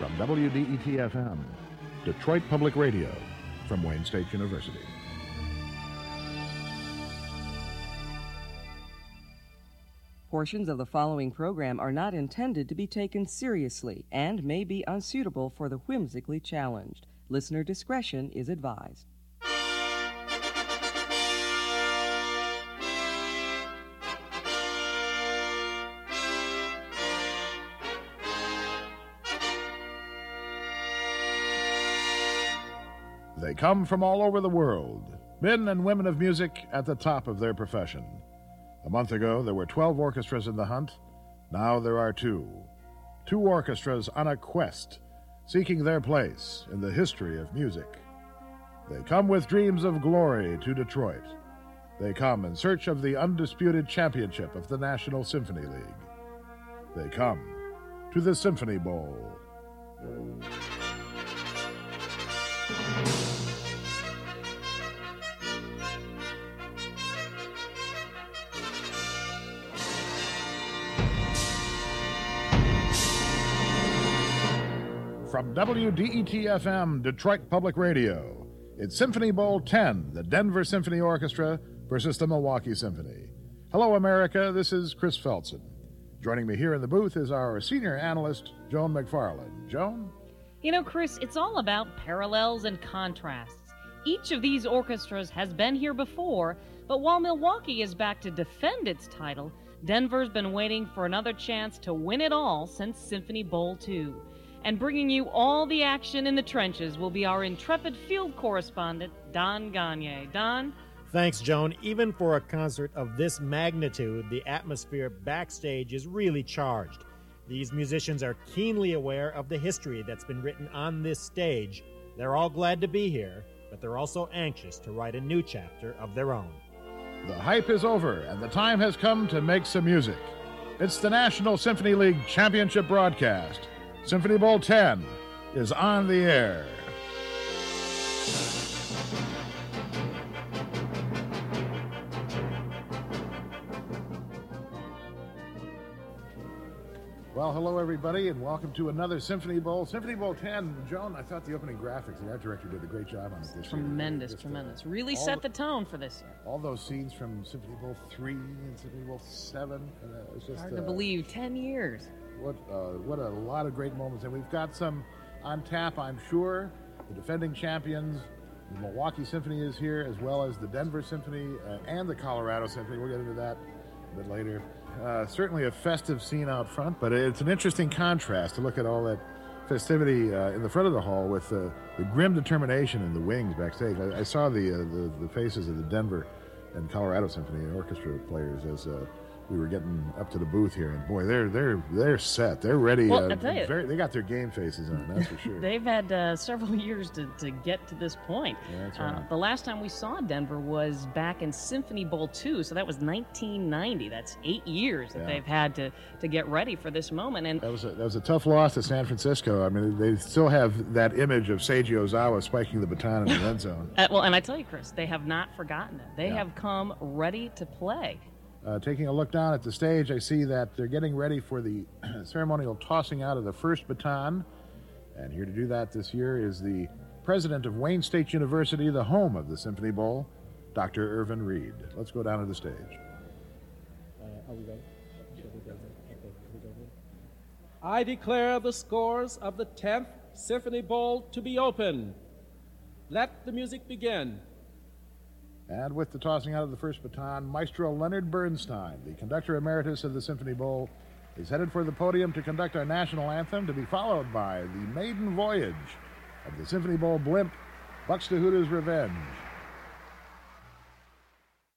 From WDET FM, Detroit Public Radio, from Wayne State University. Portions of the following program are not intended to be taken seriously and may be unsuitable for the whimsically challenged. Listener discretion is advised. They come from all over the world, men and women of music at the top of their profession. A month ago, there were 12 orchestras in the hunt. Now there are two. Two orchestras on a quest, seeking their place in the history of music. They come with dreams of glory to Detroit. They come in search of the undisputed championship of the National Symphony League. They come to the Symphony Bowl. From WDET Detroit Public Radio, it's Symphony Bowl 10, the Denver Symphony Orchestra versus the Milwaukee Symphony. Hello, America. This is Chris Felcyn. Joining me here in the booth is our senior analyst, Joan McFarland. Joan? You know, Chris, it's all about parallels and contrasts. Each of these orchestras has been here before, but while Milwaukee is back to defend its title, Denver's been waiting for another chance to win it all since Symphony Bowl 2. And bringing you all the action in the trenches will be our intrepid field correspondent, Don Gagne. Don? Thanks, Joan. Even for a concert of this magnitude, the atmosphere backstage is really charged. These musicians are keenly aware of the history that's been written on this stage. They're all glad to be here, but they're also anxious to write a new chapter of their own. The hype is over, and the time has come to make some music. It's the National Symphony League Championship broadcast. Symphony Bowl 10 is on the air. Well, hello everybody, and welcome to another Symphony Bowl. Symphony Bowl 10. Joan, I thought the opening graphics, the art director did a great job on it this Tremendous, year. Just, uh, tremendous. Really all set the- the tone for this year. all those scenes from Symphony Bowl 3 and Symphony Bowl 7. Uh, it's just, Hard to uh, believe. 10 years. What uh, what a lot of great moments, and we've got some on tap, I'm sure. The defending champions, the Milwaukee Symphony is here, as well as the Denver Symphony uh, and the Colorado Symphony. We'll get into that a bit later. Uh, certainly a festive scene out front, but it's an interesting contrast to look at all that festivity uh, in the front of the hall with uh, the grim determination in the wings backstage. I, I saw the, uh, the the faces of the Denver and Colorado Symphony and orchestra players as uh, we were getting up to the booth here, and boy, they're they're they're set. They're ready. Well, uh, I tell you- very, they got their game faces on. That's for sure. They've had uh, several years to, to get to this point. Yeah, that's Uh, right. the last time we saw Denver was back in Symphony Bowl 2, so that was 1990. That's eight years that Yeah. they've had to, to get ready for this moment. And That was a, that was a tough loss to San Francisco. I mean, they still have that image of Seiji Ozawa spiking the baton in the red zone. Uh, well, and I tell you, Chris, they have not forgotten it. They Yeah. have come ready to play. Uh, taking a look down at the stage, I see that they're getting ready for the ceremonial tossing out of the first baton. And here to do that this year is the president of Wayne State University, the home of the Symphony Bowl, Dr. Irvin Reid. Let's go down to the stage. I declare the scores of the 10th Symphony Bowl to be open. Let the music begin. And with the tossing out of the first baton, Maestro Leonard Bernstein, the conductor emeritus of the Symphony Bowl, is headed for the podium to conduct our national anthem, to be followed by the maiden voyage of the Symphony Bowl blimp, Buxtehude's Revenge.